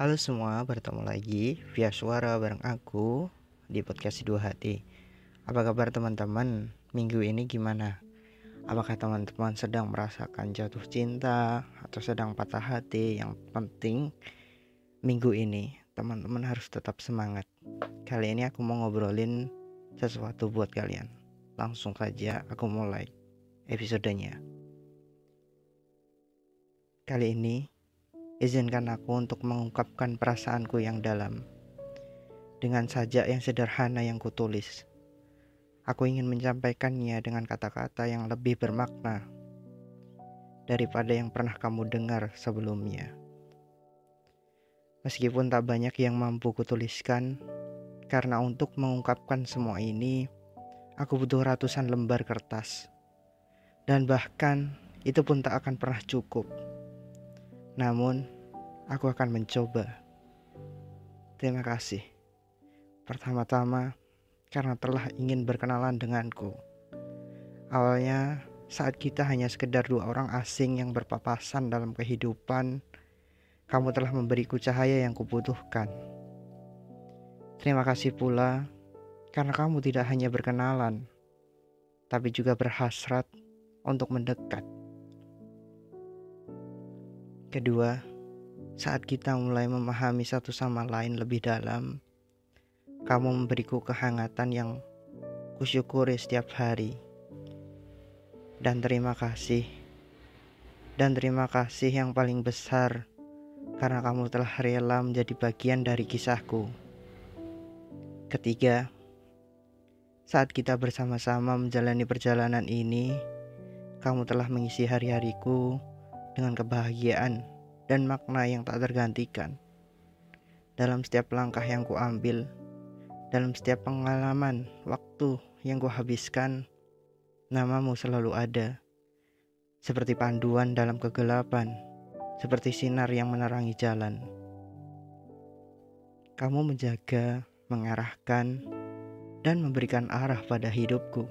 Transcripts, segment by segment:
Halo semua, bertemu lagi via suara bareng aku di podcast Dua Hati. Apa kabar teman-teman? Minggu ini gimana? Apakah teman-teman sedang merasakan jatuh cinta atau sedang patah hati? Yang penting minggu ini teman-teman harus tetap semangat. Kali ini aku mau ngobrolin sesuatu buat kalian. Langsung saja aku mulai episodenya. Kali ini Izinkan aku untuk mengungkapkan perasaanku yang dalam. Dengan sajak yang sederhana yang kutulis. Aku ingin menyampaikannya dengan kata-kata yang lebih bermakna daripada yang pernah kamu dengar sebelumnya. Meskipun tak banyak yang mampu kutuliskan, karena untuk mengungkapkan semua ini, aku butuh ratusan lembar kertas. Dan bahkan itu pun tak akan pernah cukup. Namun, aku akan mencoba. Terima kasih. Pertama-tama, karena telah ingin berkenalan denganku. Awalnya, saat kita hanya sekedar dua orang asing yang berpapasan dalam kehidupan, kamu telah memberiku cahaya yang kubutuhkan. Terima kasih pula karena kamu tidak hanya berkenalan, tapi juga berhasrat untuk mendekat. Kedua, saat kita mulai memahami satu sama lain lebih dalam, kamu memberiku kehangatan yang kusyukuri setiap hari. Dan terima kasih. Dan terima kasih yang paling besar karena kamu telah rela menjadi bagian dari kisahku. Ketiga, saat kita bersama-sama menjalani perjalanan ini, kamu telah mengisi hari-hariku dengan kebahagiaan dan makna yang tak tergantikan. Dalam setiap langkah yang kuambil, dalam setiap pengalaman waktu yang kuhabiskan, namamu selalu ada. Seperti panduan dalam kegelapan, seperti sinar yang menerangi jalan. Kamu menjaga, mengarahkan, dan memberikan arah pada hidupku.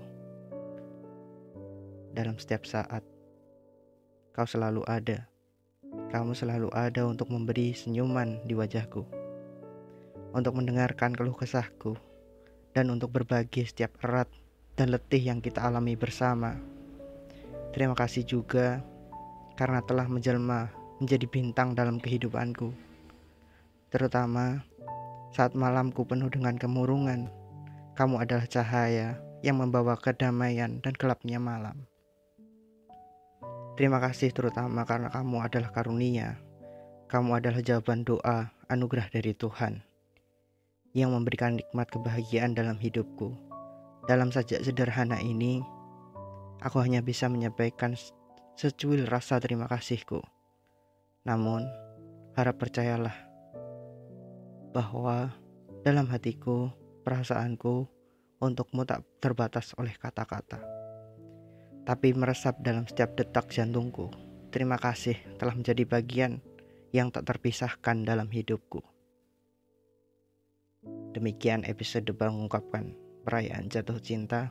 Dalam setiap saat Kau selalu ada. Kamu selalu ada untuk memberi senyuman di wajahku, untuk mendengarkan keluh kesahku, dan untuk berbagi setiap erat dan letih yang kita alami bersama. Terima kasih juga karena telah menjelma menjadi bintang dalam kehidupanku, terutama saat malamku penuh dengan kemurungan. Kamu adalah cahaya yang membawa kedamaian dan gelapnya malam. Terima kasih terutama karena kamu adalah karunia. Kamu adalah jawaban doa, anugerah dari Tuhan yang memberikan nikmat kebahagiaan dalam hidupku. Dalam sajak sederhana ini, aku hanya bisa menyampaikan secuil rasa terima kasihku. Namun, harap percayalah bahwa dalam hatiku, perasaanku untukmu tak terbatas oleh kata-kata tapi meresap dalam setiap detak jantungku. Terima kasih telah menjadi bagian yang tak terpisahkan dalam hidupku. Demikian episode mengungkapkan perayaan jatuh cinta.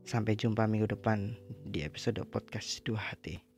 Sampai jumpa minggu depan di episode podcast Dua Hati.